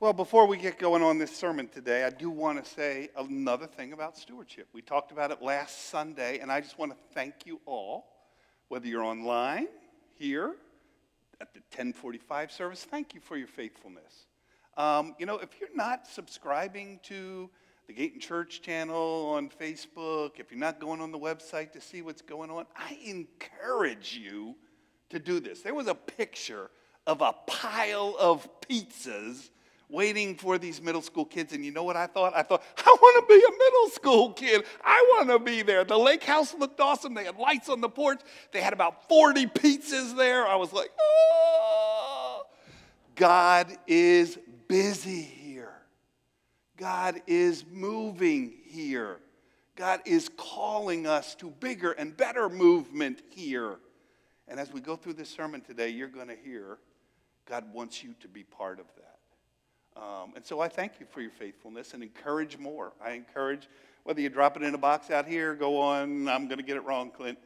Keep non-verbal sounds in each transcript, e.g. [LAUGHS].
Well, before we get going on this sermon today, I do want to say another thing about stewardship. We talked about it last Sunday, and I just want to thank you all, whether you're online, here, at the 1045 service, thank you for your faithfulness. Um, you know, if you're not subscribing to the Gayton Church channel on Facebook, if you're not going on the website to see what's going on, I encourage you to do this. There was a picture of a pile of pizzas waiting for these middle school kids. And you know what I thought? I thought, I want to be a middle school kid. I want to be there. The lake house looked awesome. They had lights on the porch. They had about 40 pizzas there. I was like, oh. God is busy here. God is moving here. God is calling us to bigger and better movement here. And as we go through this sermon today, you're going to hear God wants you to be part of that. Um, and so I thank you for your faithfulness and encourage more. I encourage, whether you drop it in a box out here, go on, I'm going to get it wrong, Clint,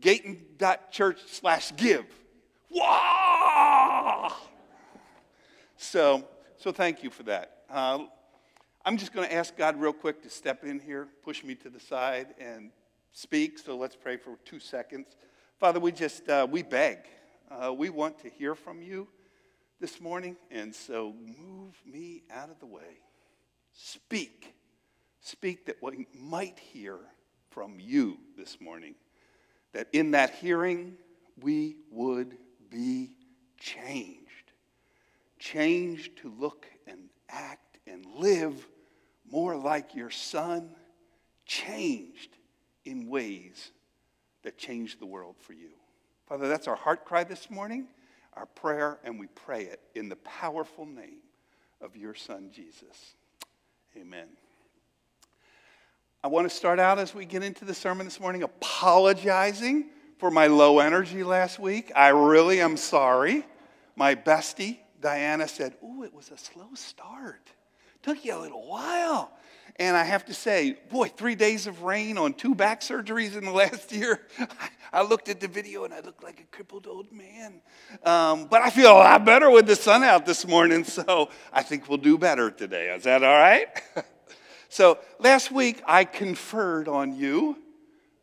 Gayton.church slash give. Wow! So, so thank you for that. Uh, I'm just going to ask God real quick to step in here, push me to the side, and speak. So let's pray for two seconds. Father, we just, uh, we beg. Uh, we want to hear from you this morning, and so move me out of the way. Speak. Speak that we might hear from you this morning. That in that hearing, we would be changed. Changed to look and act and live more like your son, changed in ways that change the world for you. Father, that's our heart cry this morning, our prayer, and we pray it in the powerful name of your son, Jesus. Amen. I want to start out as we get into the sermon this morning apologizing for my low energy last week. I really am sorry. My bestie, Diana, said, Ooh, it was a slow start. Took you a little while. And I have to say, boy, three days of rain on two back surgeries in the [LAUGHS] last year. I looked at the video and I looked like a crippled old man. Um, but I feel a lot better with the sun out this morning, so I think we'll do better today. Is that all right? [LAUGHS] so last week I conferred on you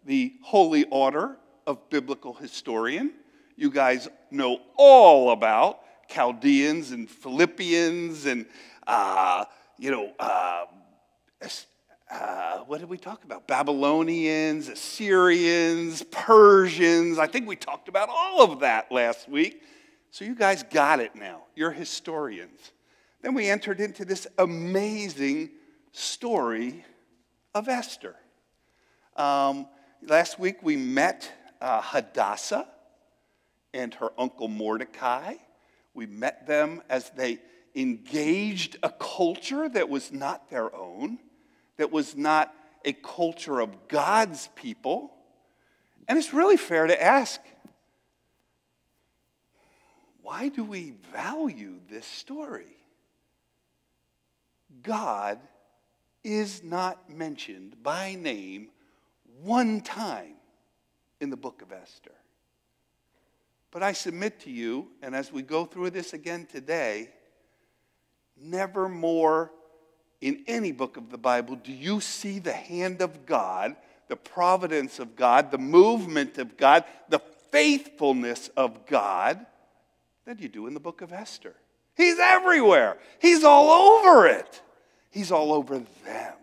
the Holy Order of Biblical Historian. You guys know all about Chaldeans and Philippians and, uh, you know, uh, uh, what did we talk about? Babylonians, Assyrians, Persians. I think we talked about all of that last week. So you guys got it now. You're historians. Then we entered into this amazing story of Esther. Um, last week we met uh, Hadassah and her uncle Mordecai. We met them as they engaged a culture that was not their own that was not a culture of God's people. And it's really fair to ask why do we value this story? God is not mentioned by name one time in the book of Esther. But I submit to you, and as we go through this again today, never more in any book of the Bible do you see the hand of God, the providence of God, the movement of God, the faithfulness of God than you do in the book of Esther. He's everywhere, He's all over it, He's all over them.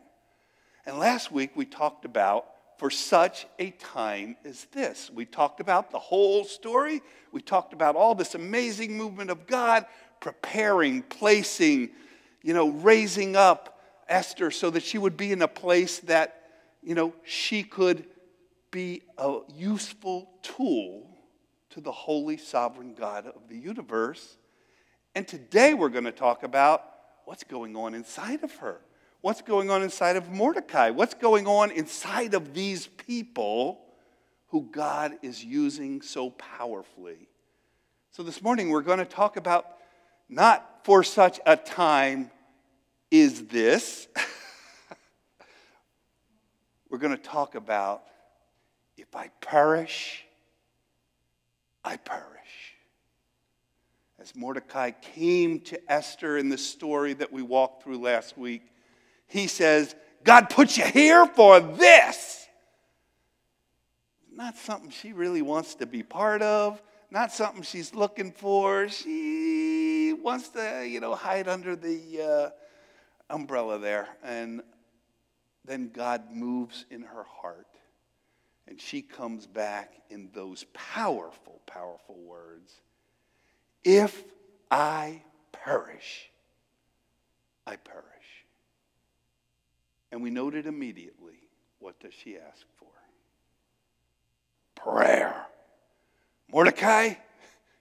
And last week we talked about for such a time as this. We talked about the whole story. We talked about all this amazing movement of God preparing, placing, you know, raising up Esther so that she would be in a place that, you know, she could be a useful tool to the holy sovereign God of the universe. And today we're going to talk about what's going on inside of her. What's going on inside of Mordecai? What's going on inside of these people who God is using so powerfully? So this morning we're going to talk about not for such a time is this. [LAUGHS] We're going to talk about if I perish, I perish. as Mordecai came to Esther in the story that we walked through last week, he says, God put you here for this. Not something she really wants to be part of, not something she's looking for. She wants to, you know, hide under the uh, umbrella there. And then God moves in her heart. And she comes back in those powerful, powerful words If I perish, I perish. And we noted immediately what does she ask for? Prayer. Mordecai,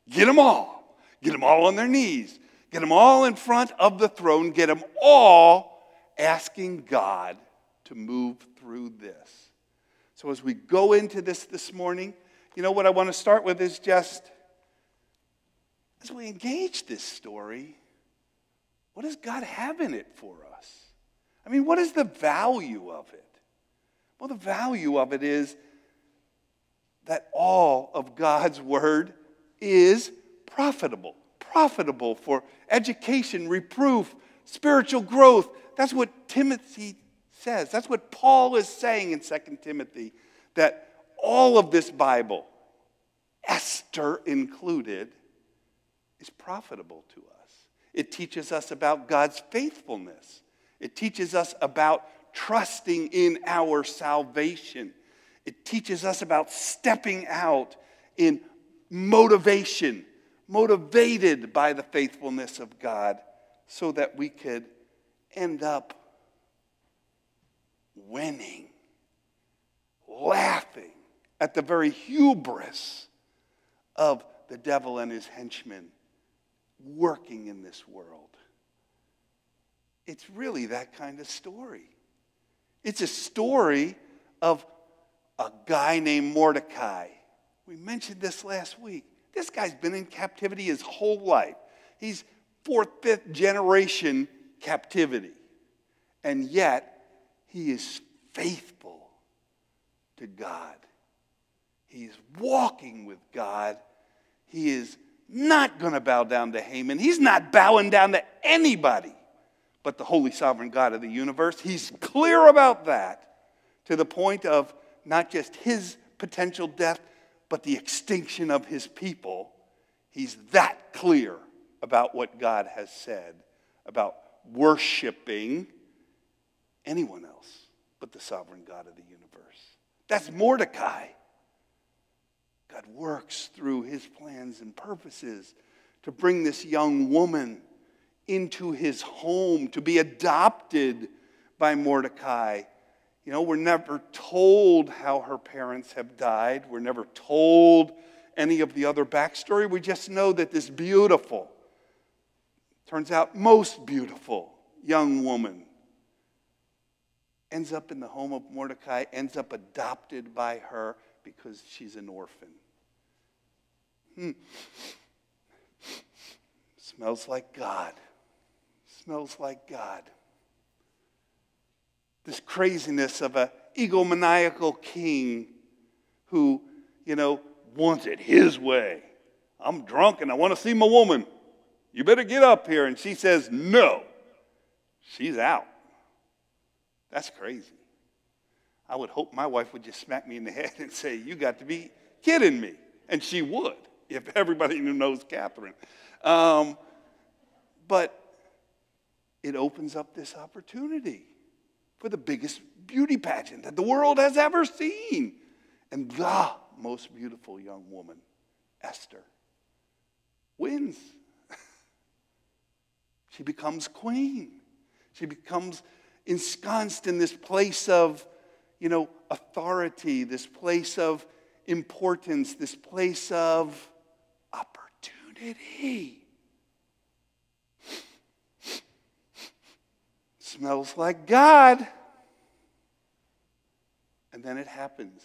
get them all. Get them all on their knees. Get them all in front of the throne. Get them all asking God to move through this. So, as we go into this this morning, you know what I want to start with is just as we engage this story, what does God have in it for us? I mean, what is the value of it? Well, the value of it is that all of God's word is profitable. Profitable for education, reproof, spiritual growth. That's what Timothy says. That's what Paul is saying in 2 Timothy that all of this Bible, Esther included, is profitable to us. It teaches us about God's faithfulness, it teaches us about trusting in our salvation. It teaches us about stepping out in motivation, motivated by the faithfulness of God, so that we could end up winning, laughing at the very hubris of the devil and his henchmen working in this world. It's really that kind of story. It's a story of a guy named Mordecai. We mentioned this last week. This guy's been in captivity his whole life. He's fourth, fifth generation captivity. And yet, he is faithful to God. He's walking with God. He is not going to bow down to Haman. He's not bowing down to anybody but the holy sovereign God of the universe. He's clear about that to the point of not just his potential death, but the extinction of his people. He's that clear about what God has said about worshiping anyone else but the sovereign God of the universe. That's Mordecai. God works through his plans and purposes to bring this young woman into his home, to be adopted by Mordecai you know, we're never told how her parents have died. We're never told any of the other backstory. We just know that this beautiful, turns out most beautiful young woman ends up in the home of Mordecai, ends up adopted by her because she's an orphan. Hmm. Smells like God. Smells like God this craziness of an egomaniacal king who, you know, wants it his way. I'm drunk and I want to see my woman. You better get up here. And she says, no. She's out. That's crazy. I would hope my wife would just smack me in the [LAUGHS] head and say, You got to be kidding me. And she would, if [LAUGHS] everybody knows Catherine. Um, but it opens up this opportunity for the biggest beauty pageant that the world has ever seen. And the most beautiful young woman, Esther, wins. [LAUGHS] she becomes queen. She becomes ensconced in this place of, you know, authority, this place of importance, this place of opportunity. [SIGHS] Smells like God. And then it happens.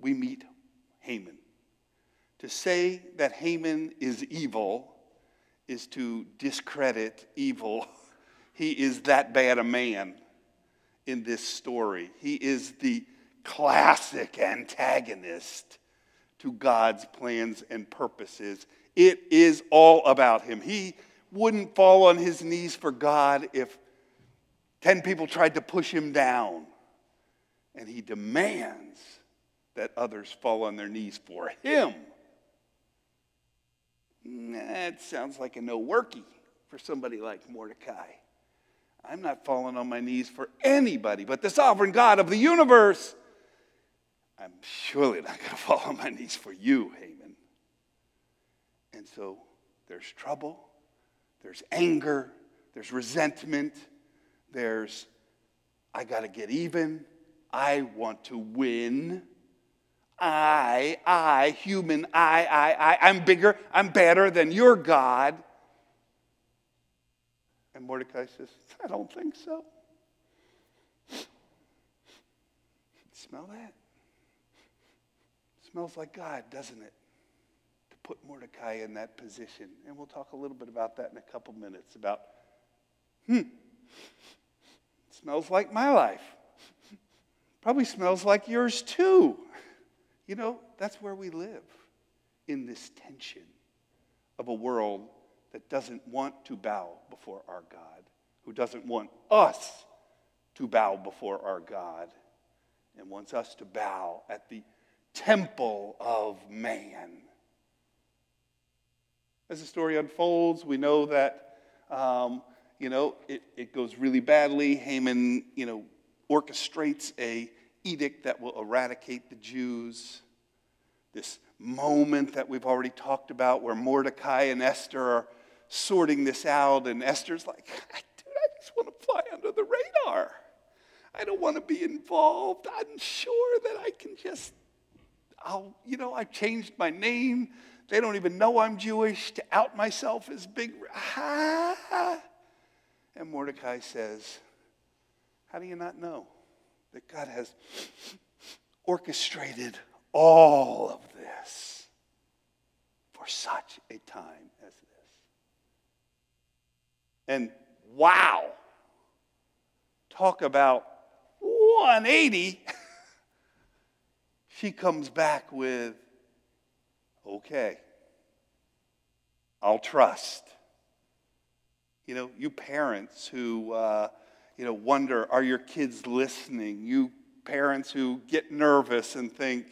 We meet Haman. To say that Haman is evil is to discredit evil. [LAUGHS] He is that bad a man in this story. He is the classic antagonist to God's plans and purposes It is all about him. He wouldn't fall on his knees for God if 10 people tried to push him down. And he demands that others fall on their knees for him. That sounds like a no worky for somebody like Mordecai. I'm not falling on my knees for anybody but the sovereign God of the universe. I'm surely not going [LAUGHS] to fall on my knees for you, Haman. And so there's trouble, there's anger, there's resentment, there's, I got to get even, I want to win. I, I, human, I, I, I, I'm bigger, I'm better than your God. And Mordecai says, I don't think so. Smell that? Smells like God, doesn't it? To put Mordecai in that position. And we'll talk a little bit about that in a couple minutes about, hmm, smells like my life. Probably smells like yours too. You know, that's where we live in this tension of a world that doesn't want to bow before our God, who doesn't want us to bow before our God, and wants us to bow at the temple of man. As the story unfolds, we know that, um, you know, it, it goes really badly. Haman, you know, orchestrates a edict that will eradicate the Jews. This moment that we've already talked about where Mordecai and Esther are sorting this out, and Esther's like, dude, I just want to fly under the radar. I don't want to be involved. I'm sure that I can just, I'll, you know, I've changed my name. They don't even know I'm Jewish to out myself as big. Ah. And Mordecai says, How do you not know that God has orchestrated all of this for such a time as this? And wow, talk about 180. [LAUGHS] she comes back with, okay, I'll trust. You know, you parents who, uh, you know, wonder, are your kids listening? You parents who get nervous and think,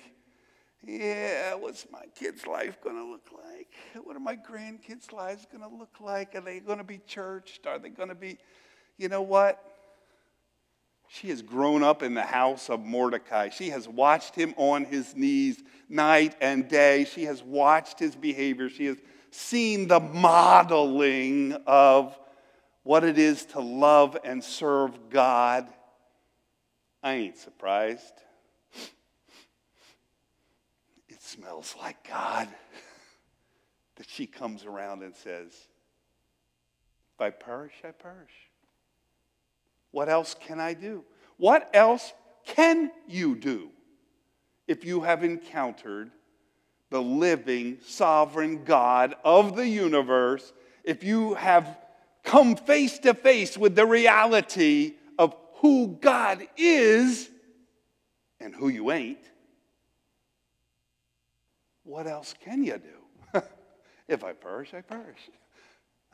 yeah, what's my kid's life going to look like? What are my grandkids' lives going to look like? Are they going to be churched? Are they going to be, you know what? She has grown up in the house of Mordecai. She has watched him on his knees night and day. She has watched his behavior. She has seen the modeling of what it is to love and serve God. I ain't surprised. It smells like God [LAUGHS] that she comes around and says, If I perish, I perish. What else can I do? What else can you do if you have encountered the living, sovereign God of the universe? If you have come face to face with the reality of who God is and who you ain't, what else can you do? [LAUGHS] if I perish, I perish.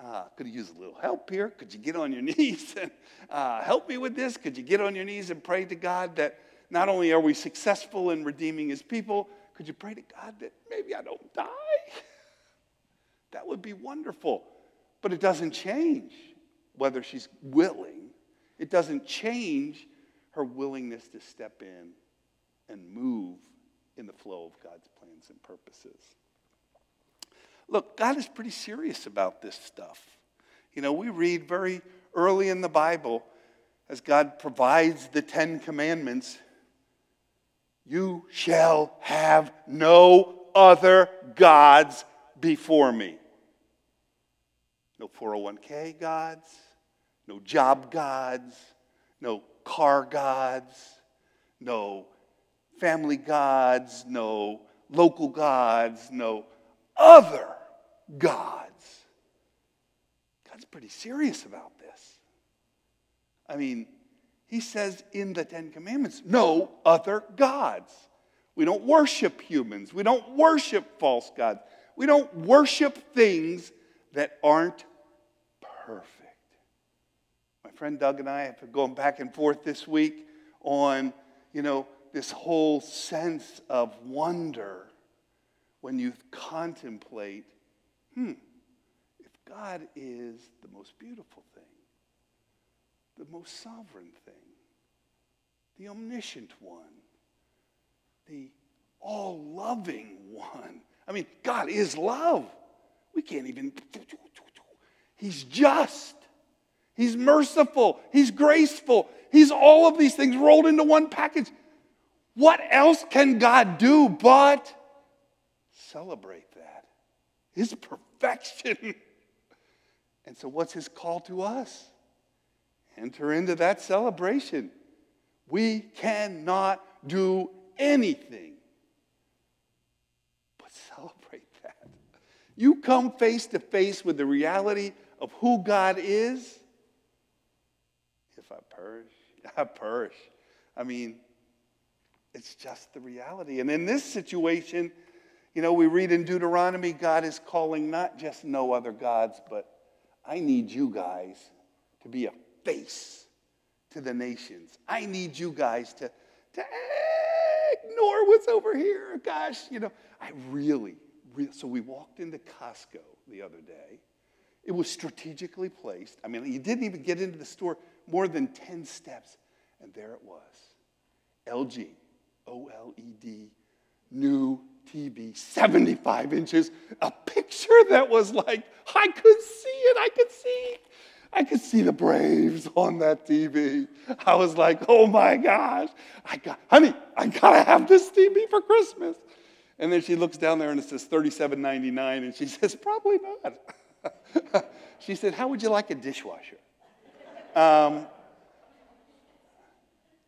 Uh, could you use a little help here? Could you get on your [LAUGHS] knees and uh, help me with this? Could you get on your knees and pray to God that not only are we successful in redeeming his people, could you pray to God that maybe I don't die? [LAUGHS] That would be wonderful. But it doesn't change whether she's willing. It doesn't change her willingness to step in and move in the flow of God's plans and purposes. Look, God is pretty serious about this stuff. You know, we read very early in the Bible as God provides the Ten Commandments you shall have no other gods before me. No 401k gods, no job gods, no car gods, no family gods, no local gods, no other gods. God's pretty serious about this. I mean, he says in the Ten Commandments, no other gods. We don't worship humans. We don't worship false gods. We don't worship things that aren't perfect. My friend Doug and I have been going back and forth this week on, you know, this whole sense of wonder when you contemplate, hmm, if God is the most beautiful thing, the most sovereign thing, the omniscient one, the all loving one. I mean, God is love. We can't even. He's just. He's merciful. He's graceful. He's all of these things rolled into one package. What else can God do but celebrate that? His perfection. [LAUGHS] And so, what's his call to us? Enter into that celebration. We cannot do anything but celebrate that. You come face to face with the reality of who God is. If I perish, [LAUGHS] I perish. I mean, it's just the reality. And in this situation, you know, we read in Deuteronomy, God is calling not just no other gods, but I need you guys to be a face to the nations. I need you guys to, to ignore what's over here. Gosh, you know, I really, really. So we walked into Costco the other day. It was strategically placed. I mean, you didn't even get into the store more than 10 steps, and there it was LG OLED, new TV, 75 inches, a picture that was like, I could see it, I could see, I could see the Braves on that TV. I was like, oh my gosh, I got, honey, I gotta have this TV for Christmas. And then she looks down there and it says $37.99, and she [LAUGHS] says, probably not. [LAUGHS] she said, how would you like a dishwasher? Um,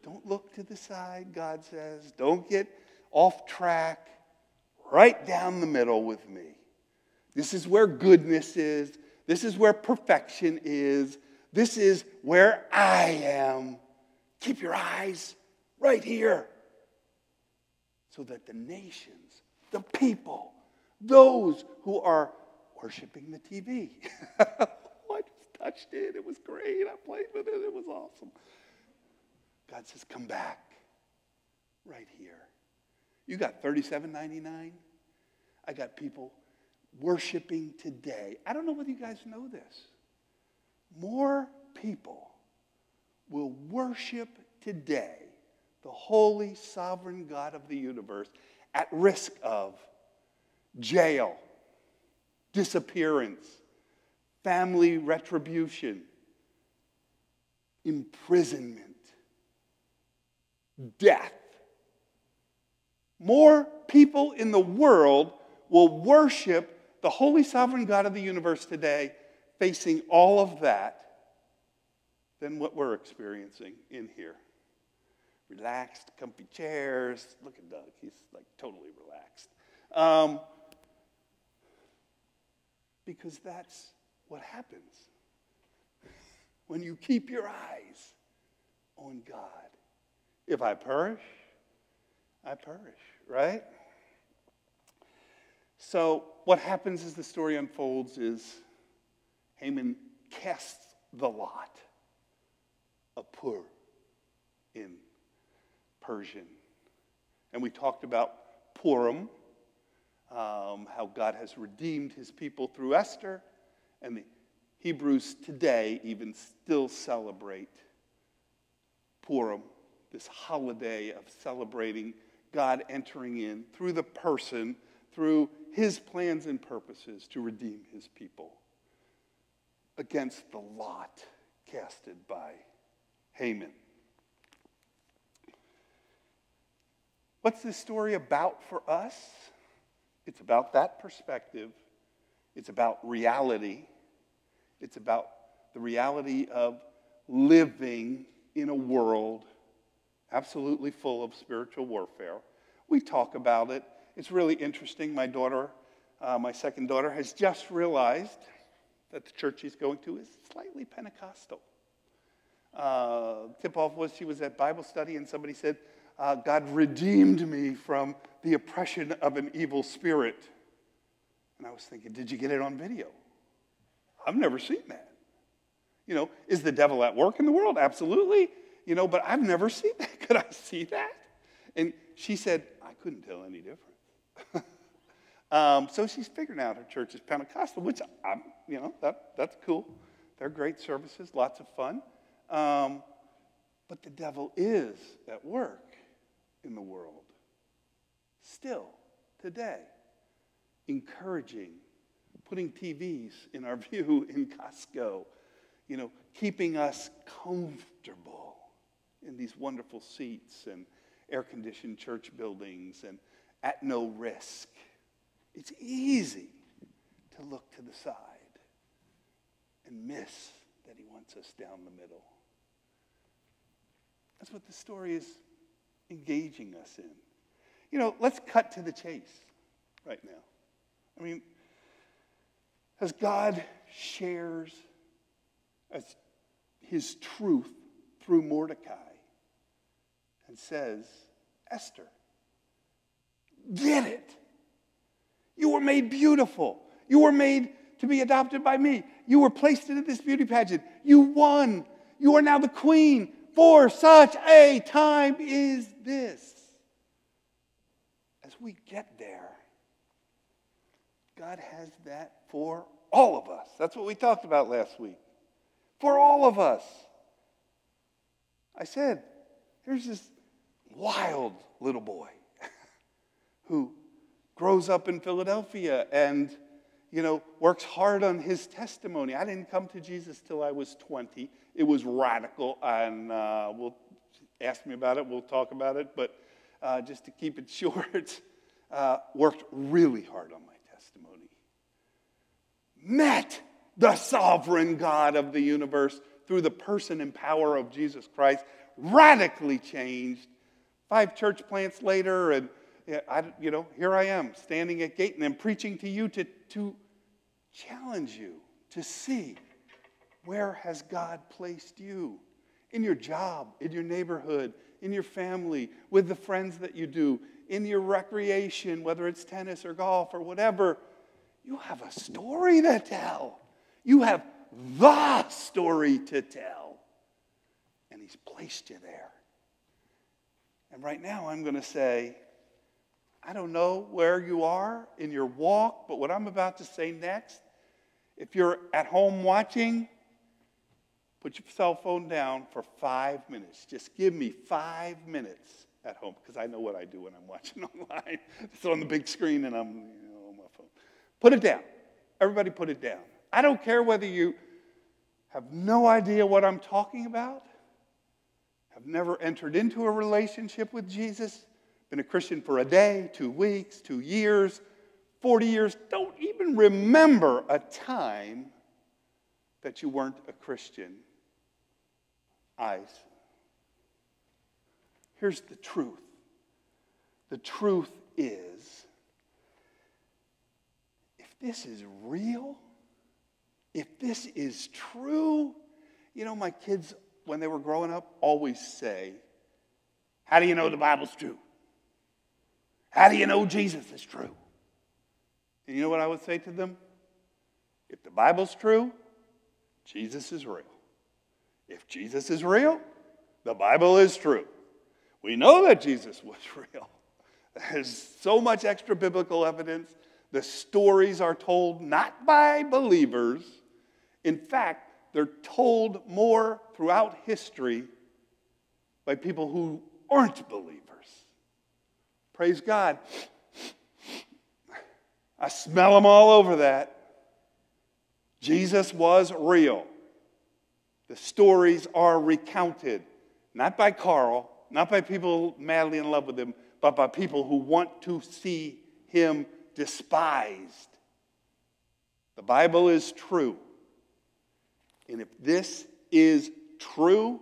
don't look to the side, God says. Don't get off track. Right down the middle with me. This is where goodness is. This is where perfection is. This is where I am. Keep your eyes right here. So that the nations, the people, those who are worshiping the TV. [LAUGHS] I just touched it. It was great. I played with it. It was awesome. God says, Come back right here. You got $37.99. I got people worshiping today. I don't know whether you guys know this. More people will worship today the holy, sovereign God of the universe at risk of jail, disappearance, family retribution, imprisonment death. More people in the world will worship the holy sovereign God of the universe today, facing all of that, than what we're experiencing in here. Relaxed, comfy chairs. Look at Doug, he's like totally relaxed. Um, because that's what happens when you keep your eyes on God. If I perish, I perish, right? So, what happens as the story unfolds is Haman casts the lot, a pur in Persian. And we talked about Purim, um, how God has redeemed his people through Esther, and the Hebrews today even still celebrate Purim this holiday of celebrating God entering in through the person, through his plans and purposes to redeem his people against the lot casted by Haman. What's this story about for us? It's about that perspective. It's about reality. It's about the reality of living in a world absolutely full of spiritual warfare. We talk about it. It's really interesting. My daughter, uh, my second daughter, has just realized that the church she's going to is slightly Pentecostal. Uh, tip off was she was at Bible study and somebody said, uh, God redeemed me from the oppression of an evil spirit. And I was thinking, did you get it on video? I've never seen that. You know, is the devil at work in the world? Absolutely. You know, but I've never seen that. [LAUGHS] Could I see that? And she said, I couldn't tell any difference. [LAUGHS] um, so she's figuring out her church is Pentecostal, which I'm, you know, that, that's cool. They're great services, lots of fun. Um, but the devil is at work in the world still today, encouraging, putting TVs in our [LAUGHS] view in Costco, you know, keeping us comfortable in these wonderful seats and air conditioned church buildings and at no risk. It's easy to look to the side and miss that he wants us down the middle. That's what the story is engaging us in. You know, let's cut to the chase right now. I mean, as God shares as his truth through Mordecai and says, Esther, get it. You were made beautiful. You were made to be adopted by me. You were placed into this beauty pageant. You won. You are now the queen for such a time is this. As we get there, God has that for all of us. That's what we talked about last week. For all of us. I said, there's this wild little boy [LAUGHS] who grows up in Philadelphia and you know works hard on his testimony. I didn't come to Jesus till I was 20. It was radical, and uh, we'll ask me about it. We'll talk about it, but uh, just to keep it [LAUGHS] short, uh, worked really hard on my testimony. Met the sovereign God of the universe through the person and power of Jesus Christ, radically changed. Five church plants later, and I, you know, here I am standing at Gayton I'm preaching to you to, to challenge you to see where has God placed you in your job, in your neighborhood, in your family, with the friends that you do, in your recreation, whether it's tennis or golf or whatever. You have a story to tell. You have the story to tell. And He's placed you there. And right now, I'm going to say, I don't know where you are in your walk, but what I'm about to say next, if you're at home watching, put your cell phone down for five minutes. Just give me five minutes at home because I know what I do when I'm [LAUGHS] watching online. It's on the big screen and I'm you know, on my phone. Put it down. Everybody put it down. I don't care whether you have no idea what I'm talking about, have never entered into a relationship with Jesus, been a Christian for a day, two weeks, two years, 40 years, don't even remember a time that you weren't a Christian. Eyes. Here's the truth the truth is if this is real, if this is true, you know, my kids, when they were growing up, always say, How do you know the Bible's true? How do you know Jesus is true? And you know what I would say to them? If the Bible's true, Jesus is real. If Jesus is real, the Bible is true. We know that Jesus was [LAUGHS] real. There's so much extra biblical evidence. The stories are told not by believers, in fact, they're told more throughout history by people who aren't believers. Praise God. I smell them all over that. Jesus was real. The stories are recounted, not by Karl, not by people madly in love with him, but by people who want to see him despised. The Bible is true. And if this is true,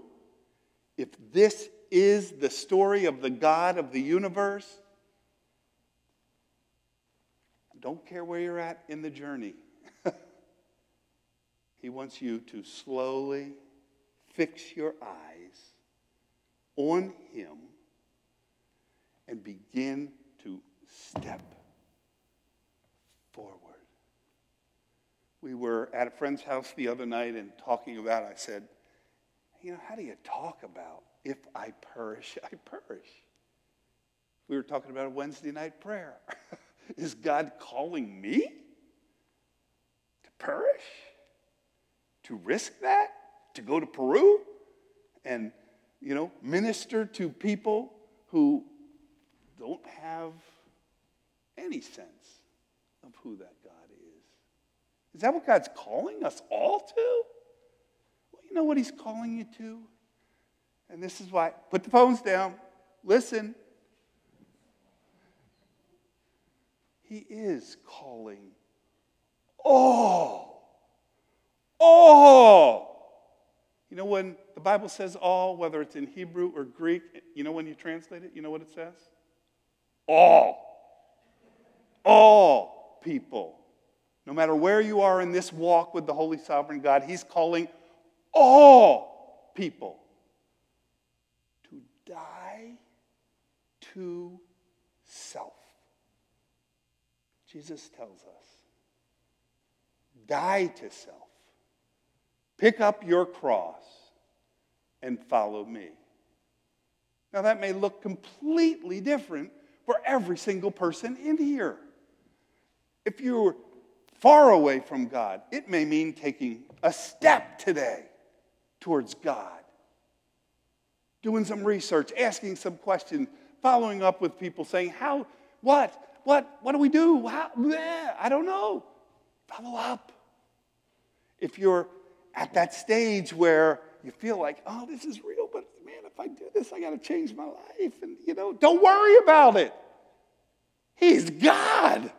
if this is the story of the God of the universe, don't care where you're at in the journey. [LAUGHS] he wants you to slowly fix your eyes on Him and begin to step forward. we were at a friend's house the other night and talking about, I said, you know, how do you talk about if I perish, I perish? We were talking about a Wednesday night prayer. [LAUGHS] Is God calling me to perish? To risk that? To go to Peru and, you know, minister to people who don't have any sense of who that God is? Is that what God's calling us all to? Well, you know what He's calling you to? And this is why, put the phones down, listen. He is calling all. All. You know when the Bible says all, whether it's in Hebrew or Greek, you know when you translate it, you know what it says? All. All people. No matter where you are in this walk with the Holy Sovereign God, He's calling all people to die to self. Jesus tells us die to self, pick up your cross, and follow me. Now, that may look completely different for every single person in here. If you're far away from God, it may mean taking a step today towards God. Doing some research, asking some questions, following up with people saying, How, what? What, what do we do? How, bleh, I don't know. Follow up. If you're at that stage where you feel like, oh, this is real, but man, if I do this, I got to change my life. And, you know, don't worry about it. He's God.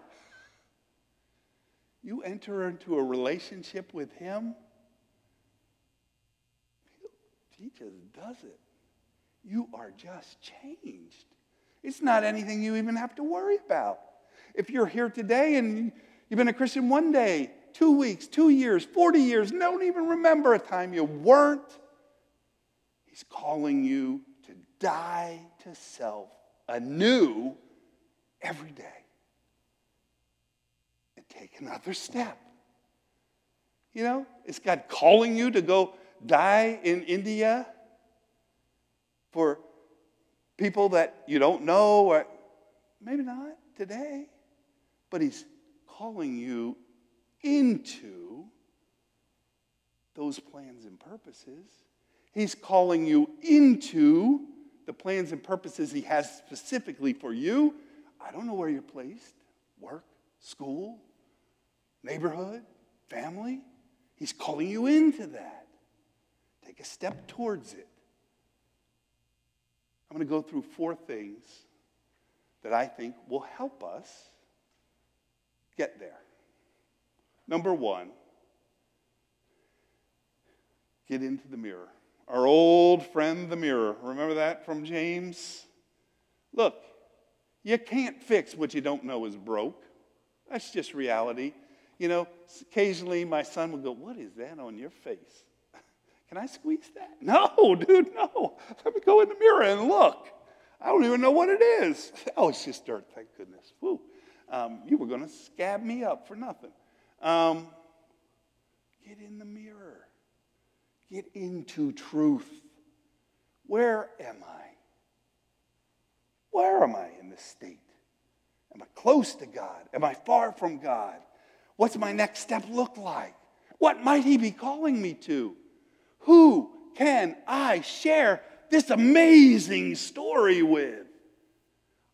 You enter into a relationship with Him, He just does it. You are just changed. It's not anything you even have to worry about. If you're here today and you've been a Christian one day, two weeks, two years, 40 years, don't even remember a time you weren't, He's calling you to die to self anew every day and take another step. You know, is God calling you to go die in India for people that you don't know, or maybe not today, but He's calling you into those plans and purposes. He's calling you into the plans and purposes He has specifically for you. I don't know where you're placed work, school, neighborhood, family. He's calling you into that. Take a step towards it. I'm going to go through four things that I think will help us get there. Number one, get into the mirror. Our old friend, the mirror. Remember that from James? Look, you can't fix what you don't know is broke. That's just reality. You know, occasionally my son will go, What is that on your face? Can I squeeze that? [LAUGHS] No, dude, no. Let me go in the mirror and look. I don't even know what it is. [LAUGHS] Oh, it's just dirt, thank goodness. Woo. Um, you were going to scab me up for nothing. Um, get in the mirror. Get into truth. Where am I? Where am I in this state? Am I close to God? Am I far from God? What's my next step look like? What might He be calling me to? Who can I share this amazing story with?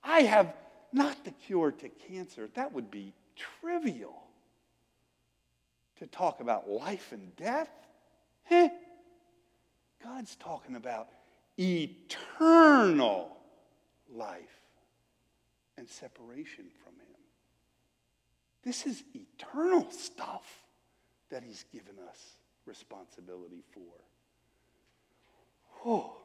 I have not the cure to cancer. That would be trivial. To talk about life and death? God's talking about eternal life and separation from Him. This is eternal stuff that He's given us responsibility for. Oh,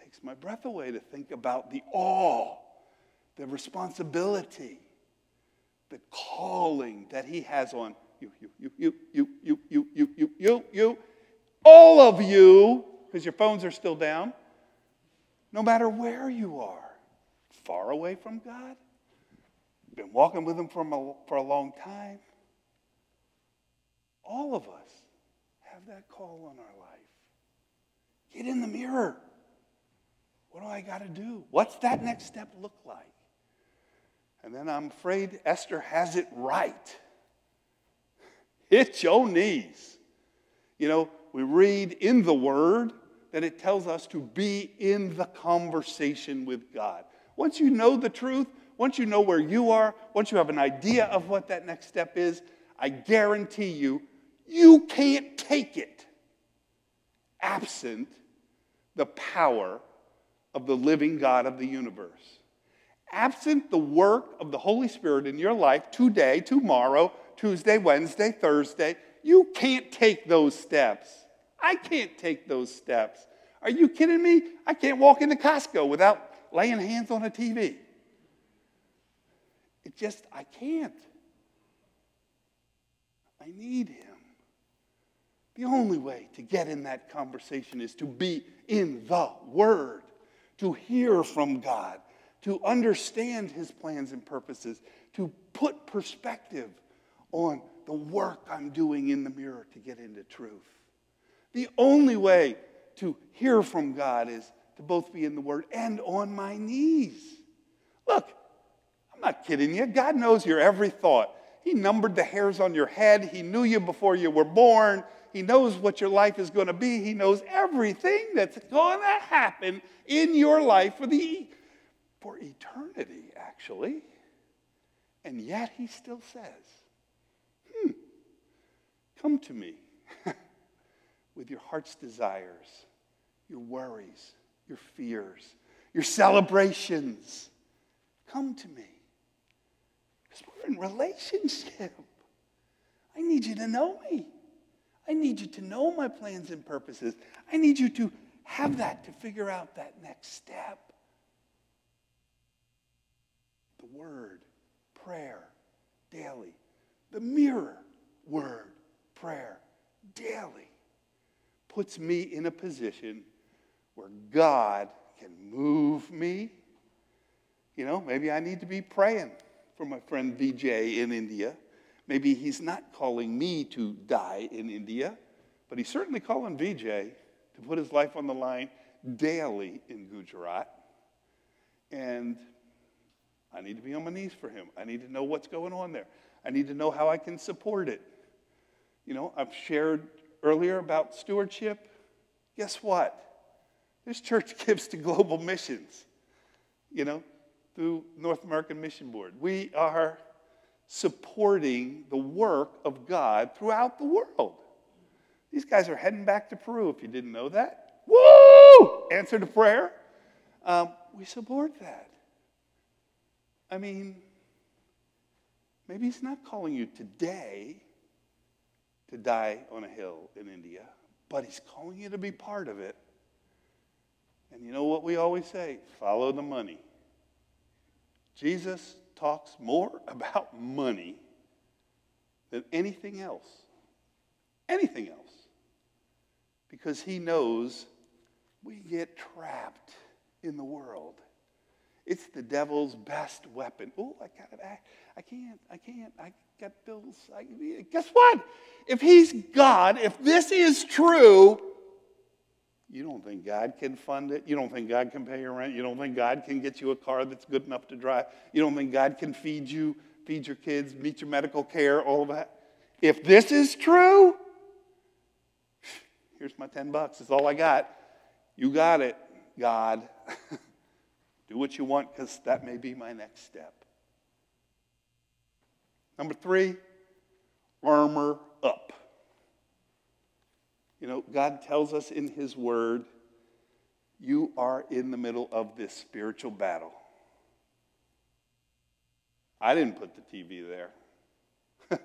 takes my breath away to think about the awe, the responsibility, the calling that he has on you, you, you, you, you, you, you, you, you, you, you, all of you, because your phones are still down, no matter where you are, far away from God, been walking with him for a, for a long time, All of us have that call on our life. Get in the mirror. What do I got to do? What's that next step look like? And then I'm afraid Esther has it right. [LAUGHS] Hit your knees. You know, we read in the Word that it tells us to be in the conversation with God. Once you know the truth, once you know where you are, once you have an idea of what that next step is, I guarantee you, you can't take it absent the power of the living God of the universe. Absent the work of the Holy Spirit in your life today, tomorrow, Tuesday, Wednesday, Thursday, you can't take those steps. I can't take those steps. Are you kidding me? I can't walk into Costco without laying hands on a TV. It just, I can't. I need him. The only way to get in that conversation is to be in the Word, to hear from God, to understand His plans and purposes, to put perspective on the work I'm doing in the mirror to get into truth. The only way to hear from God is to both be in the Word and on my knees. Look, I'm not kidding you. God knows your every thought. He numbered the hairs on your head. He knew you before you were born. He knows what your life is going to be. He knows everything that's going to happen in your life for the for eternity, actually. And yet he still says, "Hmm, come to me [LAUGHS] with your heart's desires, your worries, your fears, your celebrations. Come to me. Because we're in relationship. I need you to know me. I need you to know my plans and purposes. I need you to have that to figure out that next step. The word, prayer, daily. The mirror, word, prayer, daily puts me in a position where God can move me. You know, maybe I need to be praying for my friend VJ in India. Maybe he's not calling me to die in India, but he's certainly calling VJ to put his life on the line daily in Gujarat. And I need to be on my knees for him. I need to know what's going on there. I need to know how I can support it. You know, I've shared earlier about stewardship. Guess what? This church [LAUGHS] gives to global missions, you know, through North American Mission Board. We are supporting the work of God throughout the world. These guys are heading back to Peru, if you didn't know that. Woo! Answer to prayer. Um, we support that. I mean, maybe He's not calling you today to die on a hill in India, but He's calling you to be part of it. And you know what we always say? Follow the money. Jesus talks more [LAUGHS] about money than anything else. Anything else. Because he knows we get trapped in the world. It's the devil's best weapon. Oh, I got I, I can't, I can't, I got bills. I, guess what? If he's God, if this is true, you don't think God can fund it? You don't think God can pay your rent? You don't think God can get you a car that's good enough to drive? You don't think God can feed you, feed your kids, meet your medical care, all of that? If this is true, here's my 10 bucks. It's all I got. You got it, God. [LAUGHS] Do what you want because that may be my next step. Number three, armor up. You know, God tells us in His Word, you are in the middle of this spiritual battle. I didn't put the TV there. [LAUGHS]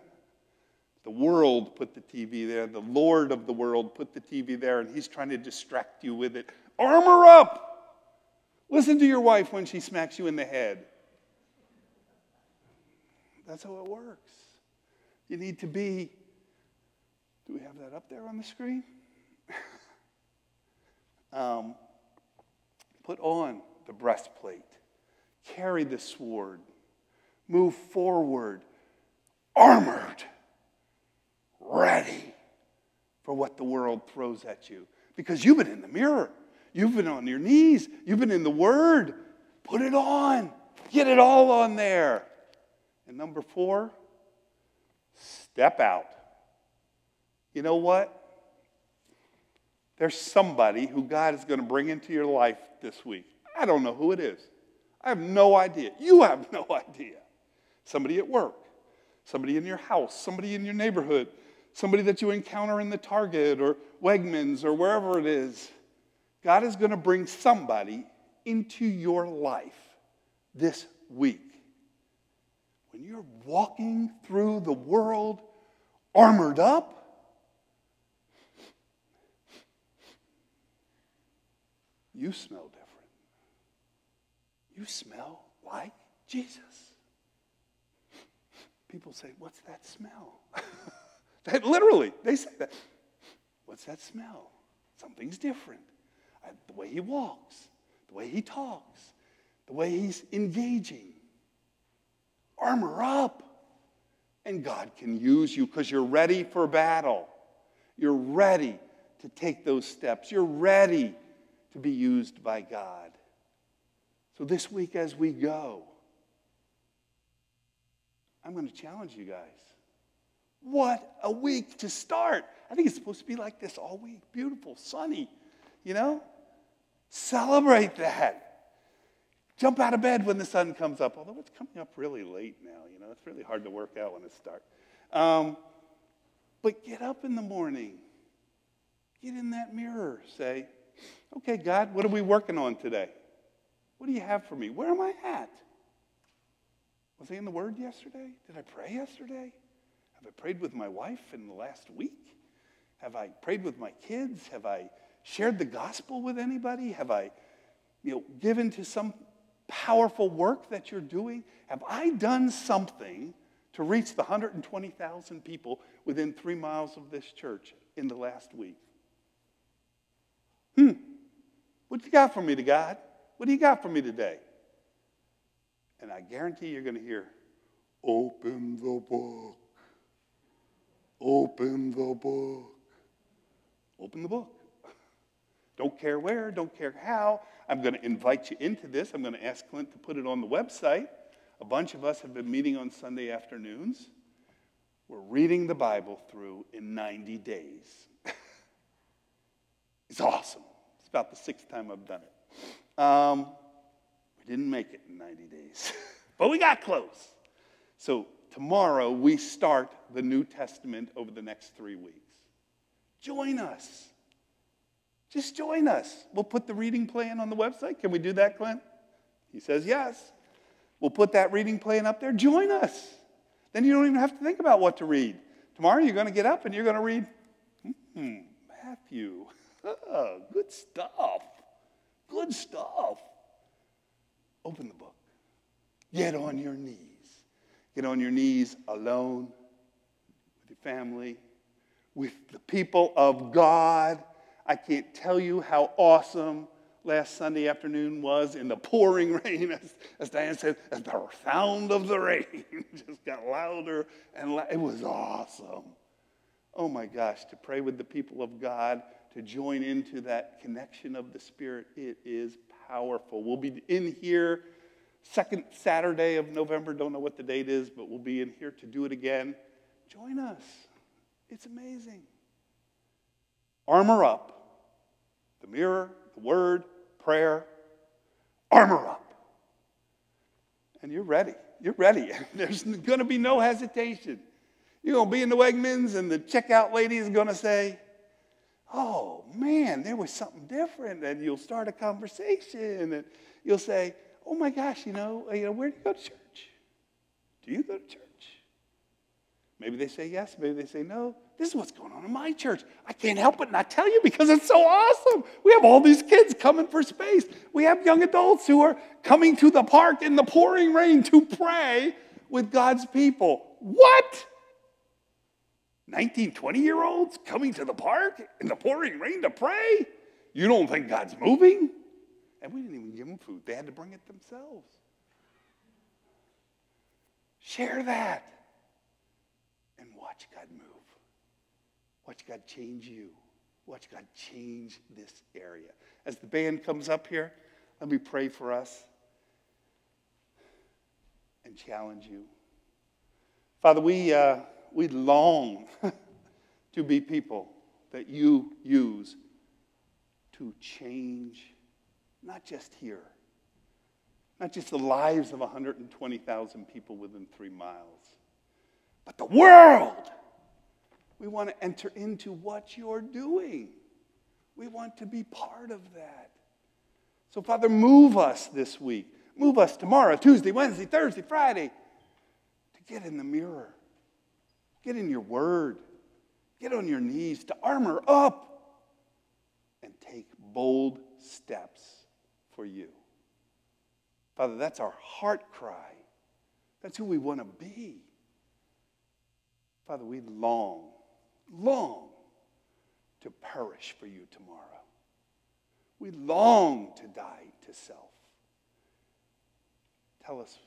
the world put the TV there. The Lord of the world put the TV there, and He's trying to distract you with it. Armor up! Listen to your wife when she smacks you in the head. That's how it works. You need to be do we have that up there on the screen? [LAUGHS] um, put on the breastplate, carry the sword, move forward, armored, ready ready for what the world throws at you because you've been in the mirror. You've been on your knees. You've been in the Word. Put it on. Get it all on there. And number four, step out. You know what? There's somebody who God is going to bring into your life this week. I don't know who it is. I have no idea. You have no [LAUGHS] idea. Somebody at work, somebody in your house, somebody in your neighborhood, somebody that you encounter in the Target or Wegmans or wherever it is. God is going to bring somebody into your life this week. When you're walking through the world armored up, you smell different. You smell like Jesus. People say, What's that smell? [LAUGHS] literally, they say that. What's that smell? Something's different. The way he walks, the way he talks, the way he's engaging. Armor up. And God can use you because you're ready for battle. You're ready to take those steps. You're ready to be used by God. So this week, as we go, I'm going to challenge you guys. What a week to start. I think it's supposed to be like this all week. Beautiful, sunny, you know? Celebrate that. Jump out of bed when the sun comes up, although it's coming up really late now. You know, it's really hard to work out when it starts. Um, but get up in the morning. Get in that mirror. Say, okay, God, what are we working on today? What do you have for me? Where am I at? Was I in the Word yesterday? Did I pray yesterday? Have I prayed with my wife in the last week? Have I prayed with my kids? Have I shared the gospel with anybody? Have I you know, given to some powerful work that you're doing? Have I done something to reach the 120,000 people within three miles of this church in the last week? Hmm. What you got for me to God? What do you got for me today? And I guarantee you're going to hear, Open the book. Open the book. Open the book. [LAUGHS] Don't care where, don't care how. I'm going to invite you into this. I'm going to ask Clint to put it on the website. A bunch of us have been meeting on Sunday afternoons. We're reading the Bible through in 90 days. [LAUGHS] it's awesome. It's about the sixth time I've done it. Um, we didn't make it in 90 days, [LAUGHS] but we got close. So tomorrow we start the New Testament over the next three weeks. Join us. Just join us. We'll put the reading plan on the website. Can we do that, Clint? He says yes. We'll put that reading plan up there. Join us. Then you don't even have to think about what to read. Tomorrow you're going to get up and you're going to read hmm, Matthew. [LAUGHS] Oh, good stuff. Good stuff. Open the book. Get on your knees. Get on your knees alone with your family, with the people of God I can't tell you how awesome last Sunday afternoon was in the pouring [LAUGHS] rain, as, as Diane said, as the sound of the rain [LAUGHS] just got louder and la- it was awesome. Oh my gosh, to pray with the people of God, to join into that connection of the Spirit, it is powerful. We'll be in here second Saturday of November, don't know what the date is, but we'll be in here to do it again. Join us. It's amazing. Armor up the mirror, the word, prayer, armor up. And you're ready. You're ready. [LAUGHS] There's going to be no hesitation. You're going to be in the Wegmans, and the checkout lady is going to say, Oh, man, there was something different. And you'll start a conversation, and you'll say, Oh my gosh, you know, uh, you know where do you go to church? Do you go to church? Maybe they say yes, maybe they say no. This is what's going on in my church. I can't help it not tell you because it's so awesome. We have all these kids coming for space. We have young adults who are coming to the park in the pouring rain to pray with God's people. What? 19, 20 year olds coming to the park in the pouring rain to pray? You don't think God's moving? And we didn't even give them food, they had to bring it themselves. Share that and watch God move. Watch God change you. Watch God change this area. As the band comes up here, let me pray for us and challenge you. Father, we, uh, we long [LAUGHS] to be people that you use to change not just here, not just the lives of 120,000 people within three miles, but the world. We want to enter into what you're doing. We want to be part of that. So, Father, move us this week. Move us tomorrow, Tuesday, Wednesday, Thursday, Friday to get in the mirror, get in your word, get on your knees, to armor up and take bold steps for you. Father, that's our heart cry. That's who we want to be. Father, we long, long to perish for you tomorrow. We long to die to self. Tell us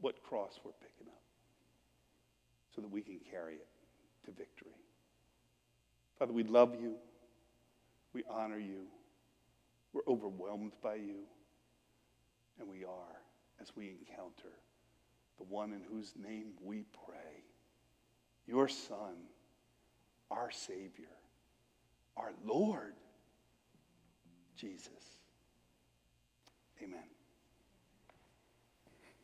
what cross we're picking up so that we can carry it to victory. Father, we love you. We honor you. We're overwhelmed by you. And we are as we encounter the one in whose name we pray, your Son, our Savior, our Lord, Jesus. Amen.